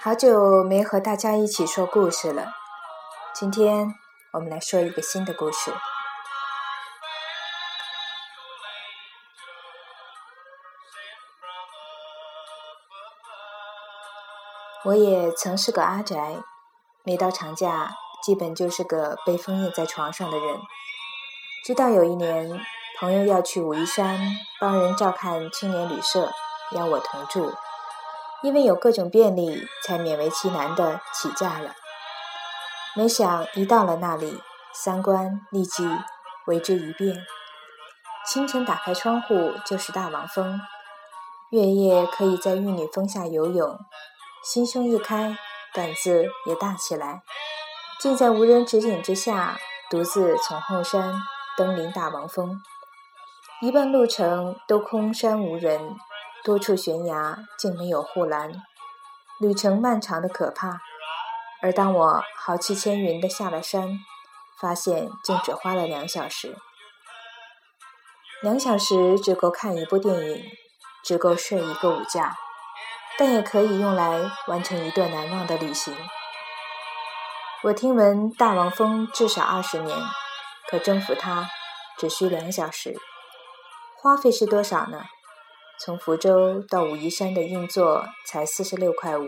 好久没和大家一起说故事了，今天我们来说一个新的故事。我也曾是个阿宅，每到长假，基本就是个被封印在床上的人。直到有一年，朋友要去武夷山帮人照看青年旅社，邀我同住。因为有各种便利，才勉为其难的起驾了。没想一到了那里，三观立即为之一变。清晨打开窗户就是大王峰，月夜可以在玉女峰下游泳，心胸一开，胆子也大起来，竟在无人指引之下，独自从后山登临大王峰。一半路程都空山无人。多处悬崖竟没有护栏，旅程漫长的可怕。而当我豪气千云的下了山，发现竟只花了两小时。两小时只够看一部电影，只够睡一个午觉，但也可以用来完成一段难忘的旅行。我听闻大王峰至少二十年，可征服它只需两小时，花费是多少呢？从福州到武夷山的硬座才四十六块五，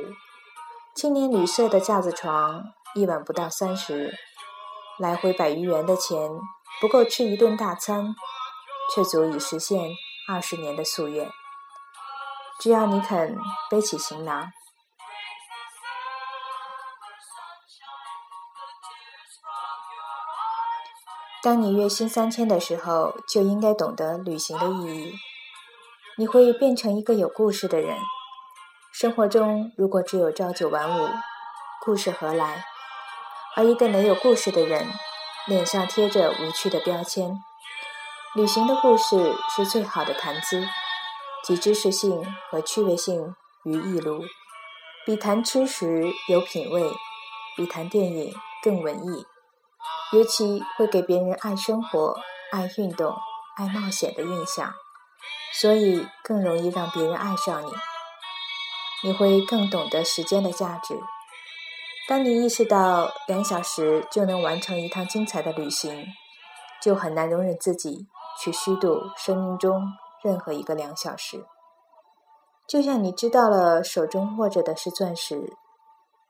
青年旅社的架子床一晚不到三十，来回百余元的钱不够吃一顿大餐，却足以实现二十年的夙愿。只要你肯背起行囊，当你月薪三千的时候，就应该懂得旅行的意义。你会变成一个有故事的人。生活中如果只有朝九晚五，故事何来？而一个没有故事的人，脸上贴着无趣的标签。旅行的故事是最好的谈资，集知识性和趣味性于一炉，比谈吃食有品味，比谈电影更文艺。尤其会给别人爱生活、爱运动、爱冒险的印象。所以更容易让别人爱上你，你会更懂得时间的价值。当你意识到两小时就能完成一趟精彩的旅行，就很难容忍自己去虚度生命中任何一个两小时。就像你知道了手中握着的是钻石，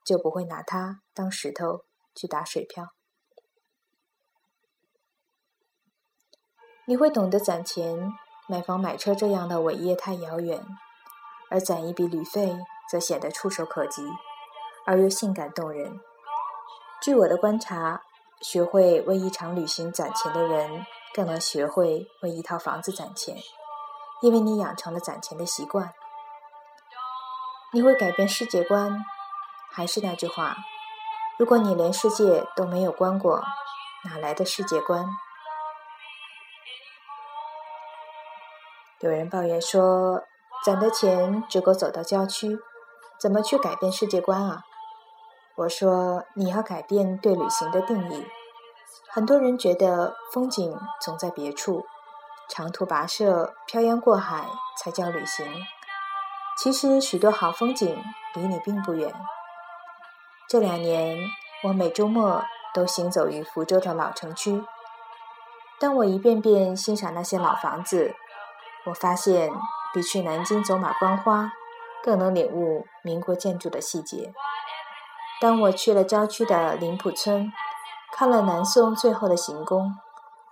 就不会拿它当石头去打水漂。你会懂得攒钱。买房买车这样的伟业太遥远，而攒一笔旅费则显得触手可及，而又性感动人。据我的观察，学会为一场旅行攒钱的人，更能学会为一套房子攒钱，因为你养成了攒钱的习惯。你会改变世界观，还是那句话，如果你连世界都没有观过，哪来的世界观？有人抱怨说，攒的钱只够走到郊区，怎么去改变世界观啊？我说，你要改变对旅行的定义。很多人觉得风景总在别处，长途跋涉、漂洋过海才叫旅行。其实，许多好风景离你并不远。这两年，我每周末都行走于福州的老城区。当我一遍遍欣赏那些老房子。我发现，比去南京走马观花，更能领悟民国建筑的细节。当我去了郊区的林浦村，看了南宋最后的行宫，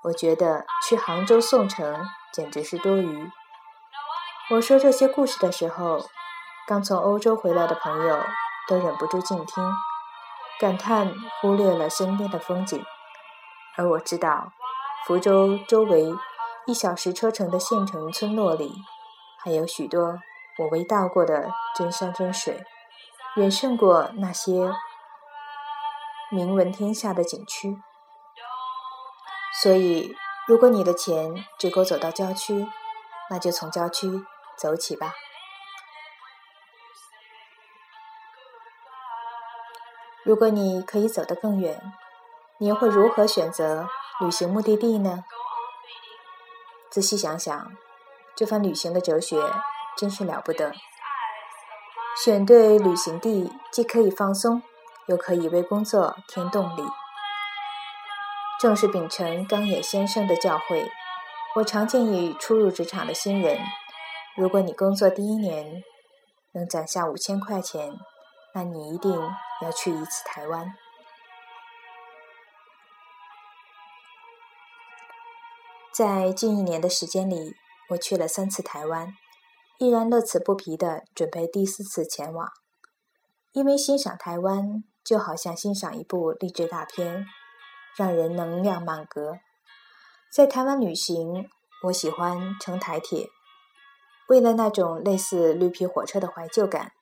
我觉得去杭州宋城简直是多余。我说这些故事的时候，刚从欧洲回来的朋友都忍不住静听，感叹忽略了身边的风景。而我知道，福州周围。一小时车程的县城村落里，还有许多我未到过的真山真水，远胜过那些名闻天下的景区。所以，如果你的钱只够走到郊区，那就从郊区走起吧。如果你可以走得更远，你又会如何选择旅行目的地呢？仔细想想，这番旅行的哲学真是了不得。选对旅行地，既可以放松，又可以为工作添动力。正是秉承冈野先生的教诲，我常建议初入职场的新人：如果你工作第一年能攒下五千块钱，那你一定要去一次台湾。在近一年的时间里，我去了三次台湾，依然乐此不疲地准备第四次前往。因为欣赏台湾，就好像欣赏一部励志大片。让人能量满格。在台湾旅行，我喜欢乘台铁，为了那种类似绿皮火车的怀旧感。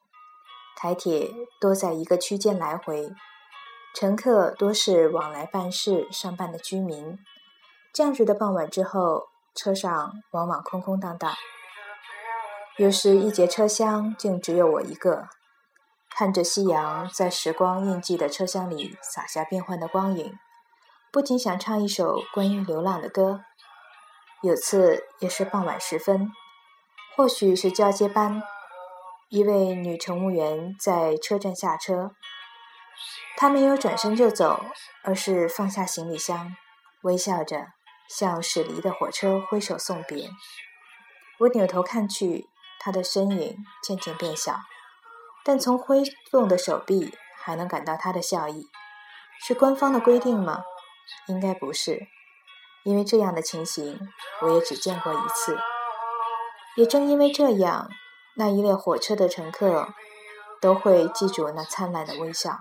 台铁多在一个区间来回，乘客多是往来办事、上班的居民。假日的傍晚之后，车上往往空空荡荡，有时一节车厢竟只有我一个，看着夕阳在时光印记的车厢里洒下变幻的光影。不禁想唱一首关于流浪的歌。有次也是傍晚时分，或许是交接班，一位女乘务员在车站下车，她没有转身就走，而是放下行李箱，微笑着向驶离的火车挥手送别。我扭头看去，他的身影渐渐变小，但从挥动的手臂还能感到他的笑意。是官方的规定吗？应该不是，因为这样的情形我也只见过一次。也正因为这样，那一列火车的乘客都会记住那灿烂的微笑。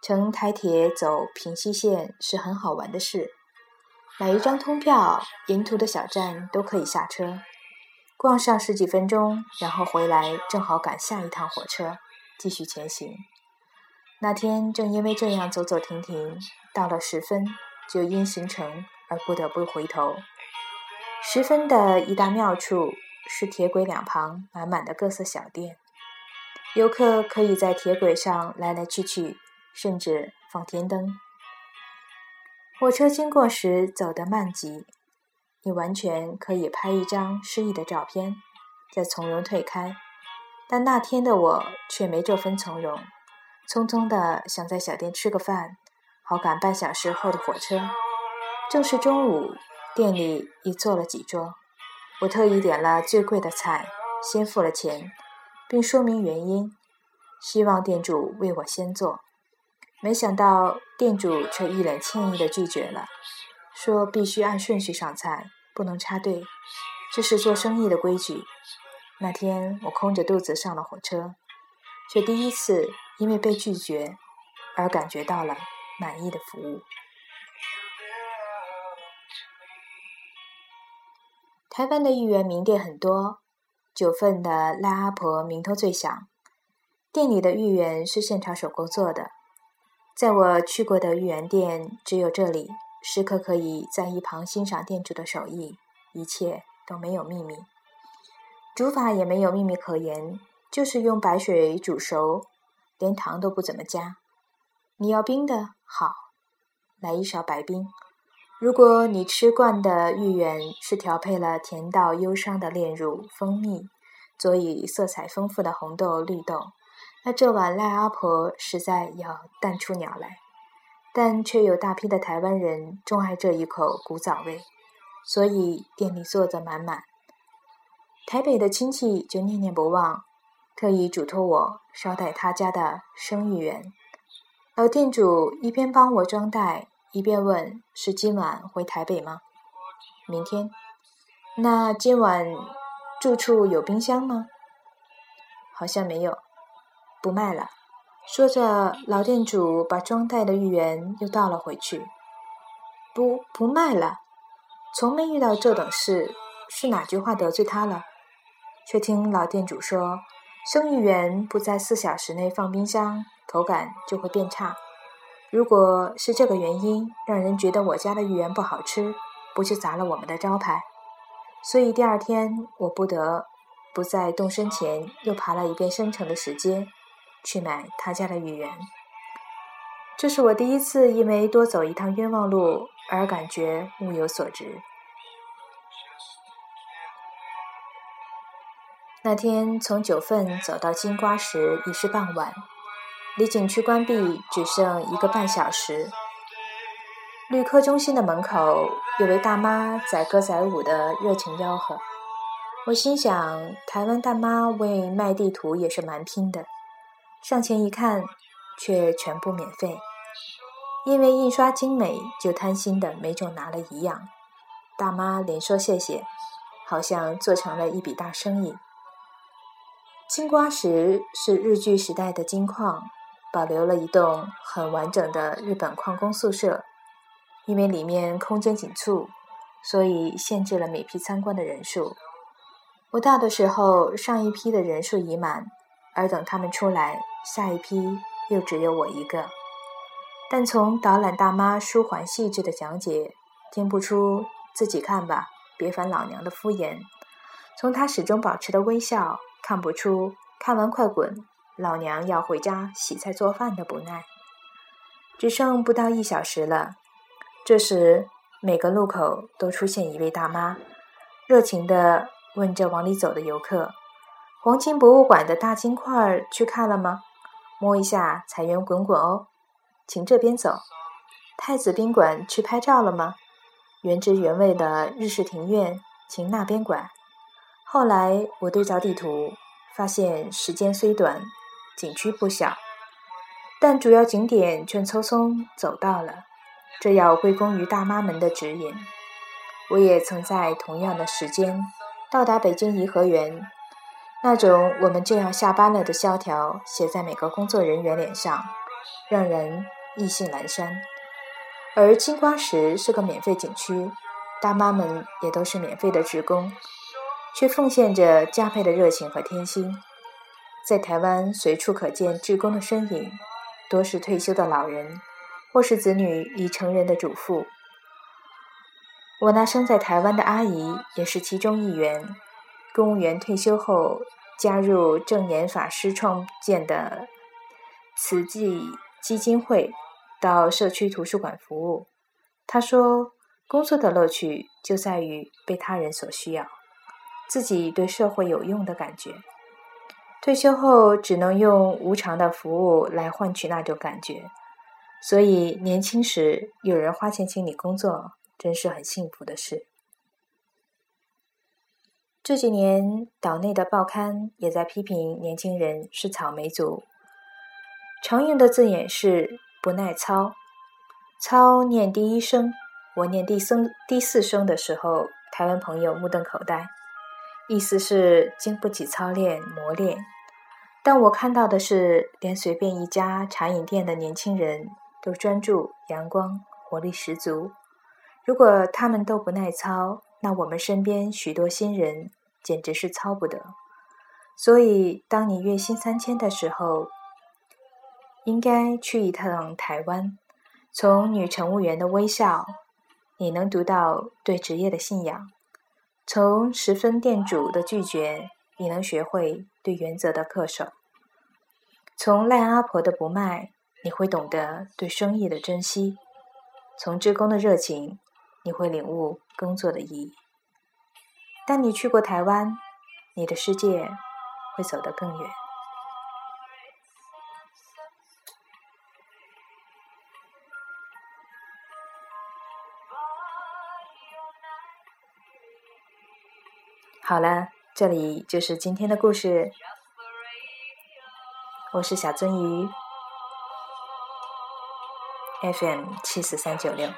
乘台铁走平西线是很好玩的事，买一张通票，沿途的小站都可以下车，逛上十几分钟，然后回来正好赶下一趟火车，继续前行。那天正因为这样走走停停，到了十分就因行程而不得不回头。十分的一大妙处是铁轨两旁满满的各色小店，游客可以在铁轨上来来去去，甚至放天灯。火车经过时走得慢极，你完全可以拍一张诗意的照片，再从容退开。但那天的我却没这份从容。匆匆的想在小店吃个饭，好赶半小时后的火车。正是中午，店里已坐了几桌。我特意点了最贵的菜，先付了钱，并说明原因，希望店主为我先做。没想到店主却一脸歉意的拒绝了，说必须按顺序上菜，不能插队，这是做生意的规矩。那天我空着肚子上了火车，却第一次。因为被拒绝而感觉到了满意的服务。台湾的芋圆名店很多，九份的赖阿婆名头最响。店里的芋圆是现场手工做的，在我去过的芋圆店，只有这里，时刻可以在一旁欣赏店主的手艺，一切都没有秘密，煮法也没有秘密可言，就是用白水煮熟。连糖都不怎么加，你要冰的好，来一勺白冰。如果你吃惯的芋圆是调配了甜到忧伤的炼乳、蜂蜜，佐以色彩丰富的红豆、绿豆，那这碗赖阿婆实在要淡出鸟来。但却有大批的台湾人钟爱这一口古早味，所以店里坐得满满。台北的亲戚就念念不忘。特意嘱托我捎带他家的生芋圆。老店主一边帮我装袋，一边问：“是今晚回台北吗？”“明天。”“那今晚住处有冰箱吗？”“好像没有，不卖了。”说着，老店主把装袋的芋圆又倒了回去。“不，不卖了。”从没遇到这等事，是哪句话得罪他了？却听老店主说。生芋圆不在四小时内放冰箱，口感就会变差。如果是这个原因让人觉得我家的芋圆不好吃，不就砸了我们的招牌？所以第二天我不得不在动身前又爬了一遍深城的石阶，去买他家的芋圆。这是我第一次因为多走一趟冤枉路而感觉物有所值。那天从九份走到金瓜时已是傍晚，离景区关闭只剩一个半小时。旅客中心的门口有位大妈载歌载舞的热情吆喝，我心想，台湾大妈为卖地图也是蛮拼的。上前一看，却全部免费，因为印刷精美，就贪心的每种拿了一样。大妈连说谢谢，好像做成了一笔大生意。青瓜石是日据时代的金矿，保留了一栋很完整的日本矿工宿舍。因为里面空间紧促，所以限制了每批参观的人数。我到的时候，上一批的人数已满，而等他们出来，下一批又只有我一个。但从导览大妈舒缓细致的讲解，听不出自己看吧，别烦老娘的敷衍；从她始终保持的微笑。看不出看完快滚，老娘要回家洗菜做饭的不耐。只剩不到一小时了，这时每个路口都出现一位大妈，热情地问着往里走的游客：“黄金博物馆的大金块去看了吗？摸一下财源滚滚哦，请这边走。太子宾馆去拍照了吗？原汁原味的日式庭院，请那边拐。”后来我对照地图，发现时间虽短，景区不小，但主要景点却匆匆走到了。这要归功于大妈们的指引。我也曾在同样的时间到达北京颐和园，那种我们就要下班了的萧条写在每个工作人员脸上，让人意兴阑珊。而金光石是个免费景区，大妈们也都是免费的职工。却奉献着加倍的热情和贴心，在台湾随处可见志工的身影，多是退休的老人，或是子女已成人的主妇。我那生在台湾的阿姨也是其中一员。公务员退休后，加入正言法师创建的慈济基金会，到社区图书馆服务。他说：“工作的乐趣就在于被他人所需要。”自己对社会有用的感觉，退休后只能用无偿的服务来换取那种感觉，所以年轻时有人花钱请你工作，真是很幸福的事。这几年岛内的报刊也在批评年轻人是草莓族，常用的字眼是不耐操。操念第一声，我念第三、第四声的时候，台湾朋友目瞪口呆。意思是经不起操练磨练，但我看到的是，连随便一家茶饮店的年轻人都专注、阳光、活力十足。如果他们都不耐操，那我们身边许多新人简直是操不得。所以，当你月薪三千的时候，应该去一趟台湾。从女乘务员的微笑，你能读到对职业的信仰。从十分店主的拒绝，你能学会对原则的恪守；从赖阿婆的不卖，你会懂得对生意的珍惜；从职工的热情，你会领悟工作的意义。当你去过台湾，你的世界会走得更远。好了，这里就是今天的故事。我是小鳟鱼，FM 七四三九六。